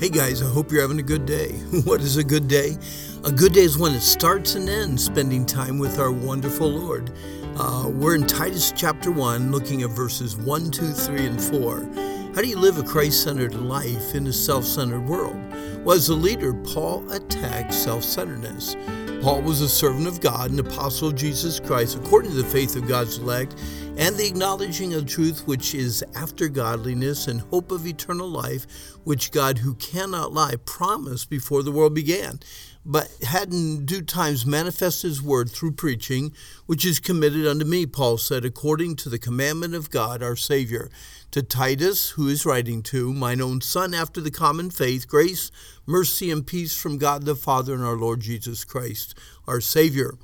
Hey guys, I hope you're having a good day. What is a good day? A good day is when it starts and ends spending time with our wonderful Lord. Uh, we're in Titus chapter 1, looking at verses 1, 2, 3, and 4. How do you live a Christ centered life in a self centered world? Well, as a leader, Paul attacked self centeredness. Paul was a servant of God, an apostle of Jesus Christ, according to the faith of God's elect, and the acknowledging of truth which is after godliness and hope of eternal life, which God, who cannot lie, promised before the world began, but had in due times manifested his word through preaching, which is committed unto me, Paul said, according to the commandment of God our Savior. To Titus, who is writing to, mine own son after the common faith, grace, mercy, and peace from God the Father and our Lord Jesus Christ, our Savior.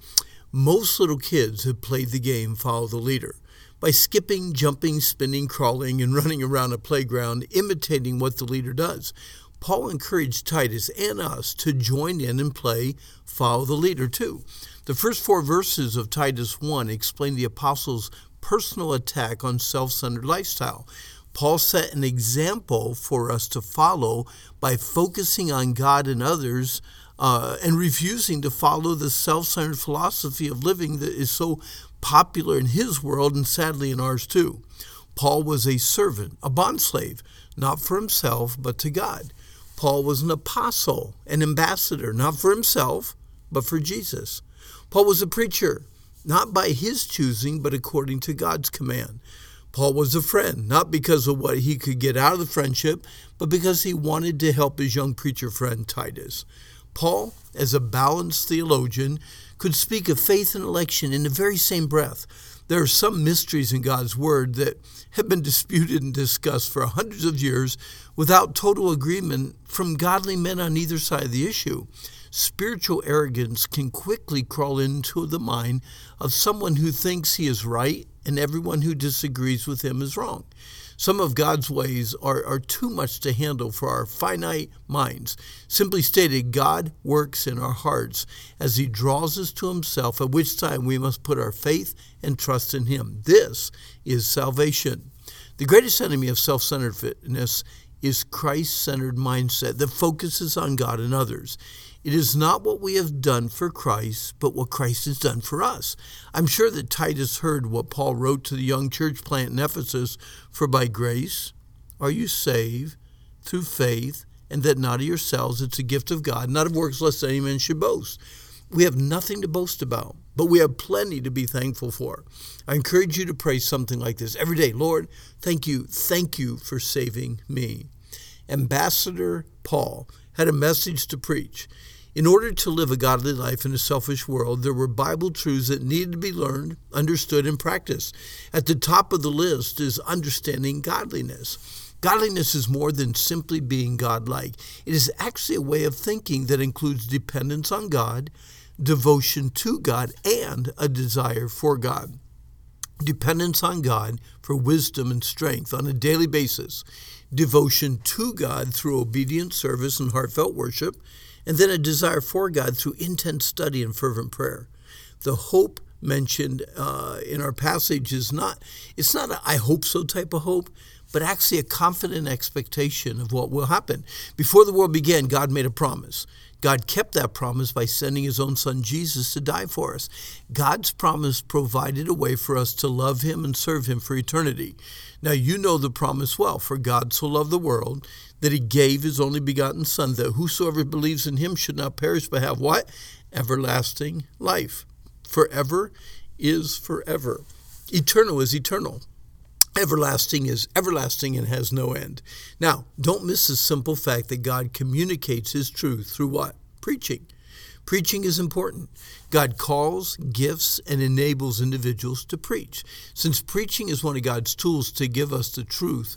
Most little kids have played the game Follow the Leader by skipping, jumping, spinning, crawling, and running around a playground, imitating what the leader does. Paul encouraged Titus and us to join in and play Follow the Leader too. The first four verses of Titus 1 explain the apostles' personal attack on self centered lifestyle. Paul set an example for us to follow by focusing on God and others uh, and refusing to follow the self centered philosophy of living that is so popular in his world and sadly in ours too. Paul was a servant, a bondslave, not for himself, but to God. Paul was an apostle, an ambassador, not for himself, but for Jesus. Paul was a preacher, not by his choosing, but according to God's command. Paul was a friend, not because of what he could get out of the friendship, but because he wanted to help his young preacher friend Titus. Paul, as a balanced theologian, could speak of faith and election in the very same breath. There are some mysteries in God's Word that have been disputed and discussed for hundreds of years without total agreement from godly men on either side of the issue. Spiritual arrogance can quickly crawl into the mind of someone who thinks he is right and everyone who disagrees with him is wrong. Some of God's ways are, are too much to handle for our finite minds. Simply stated, God works in our hearts as He draws us to Himself, at which time we must put our faith and trust in Him. This is salvation. The greatest enemy of self centeredness is Christ centered mindset that focuses on God and others. It is not what we have done for Christ, but what Christ has done for us. I'm sure that Titus heard what Paul wrote to the young church plant in Ephesus For by grace are you saved through faith, and that not of yourselves, it's a gift of God, not of works, lest any man should boast. We have nothing to boast about, but we have plenty to be thankful for. I encourage you to pray something like this every day Lord, thank you, thank you for saving me. Ambassador Paul had a message to preach. In order to live a godly life in a selfish world, there were Bible truths that needed to be learned, understood, and practiced. At the top of the list is understanding godliness. Godliness is more than simply being godlike. It is actually a way of thinking that includes dependence on God, devotion to God, and a desire for God. Dependence on God for wisdom and strength on a daily basis, devotion to God through obedient service and heartfelt worship, and then a desire for God through intense study and fervent prayer. The hope mentioned uh, in our passage is not it's not a I hope so type of hope, but actually a confident expectation of what will happen. Before the world began, God made a promise. God kept that promise by sending his own son Jesus to die for us. God's promise provided a way for us to love him and serve him for eternity. Now you know the promise well, for God so loved the world that he gave his only begotten son that whosoever believes in him should not perish but have what? Everlasting life. Forever is forever. Eternal is eternal. Everlasting is everlasting and has no end. Now, don't miss the simple fact that God communicates His truth through what? Preaching. Preaching is important. God calls, gifts, and enables individuals to preach. Since preaching is one of God's tools to give us the truth,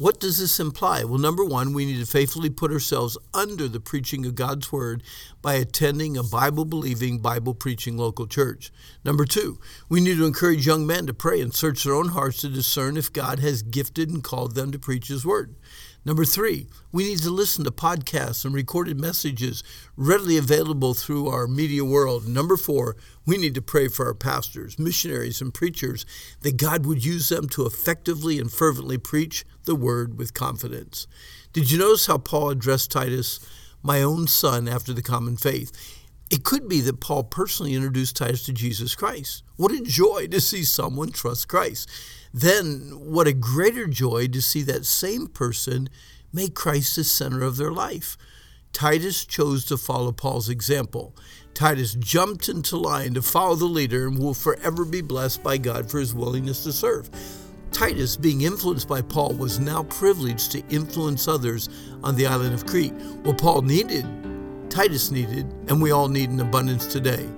what does this imply? Well, number one, we need to faithfully put ourselves under the preaching of God's Word by attending a Bible believing, Bible preaching local church. Number two, we need to encourage young men to pray and search their own hearts to discern if God has gifted and called them to preach His Word. Number three, we need to listen to podcasts and recorded messages readily available through our media world. Number four, we need to pray for our pastors, missionaries, and preachers that God would use them to effectively and fervently preach the word with confidence. Did you notice how Paul addressed Titus, my own son after the common faith? It could be that Paul personally introduced Titus to Jesus Christ. What a joy to see someone trust Christ. Then, what a greater joy to see that same person make Christ the center of their life. Titus chose to follow Paul's example. Titus jumped into line to follow the leader and will forever be blessed by God for his willingness to serve. Titus, being influenced by Paul, was now privileged to influence others on the island of Crete. What Paul needed, Titus needed, and we all need in abundance today.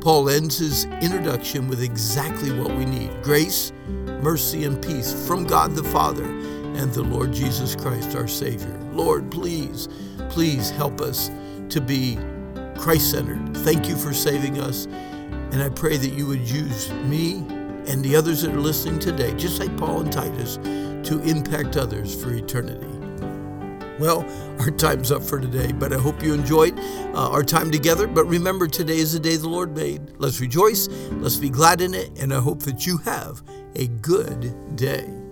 Paul ends his introduction with exactly what we need grace, mercy, and peace from God the Father and the Lord Jesus Christ, our Savior. Lord, please, please help us to be Christ centered. Thank you for saving us. And I pray that you would use me and the others that are listening today, just like Paul and Titus, to impact others for eternity. Well, our time's up for today, but I hope you enjoyed uh, our time together. But remember, today is the day the Lord made. Let's rejoice, let's be glad in it, and I hope that you have a good day.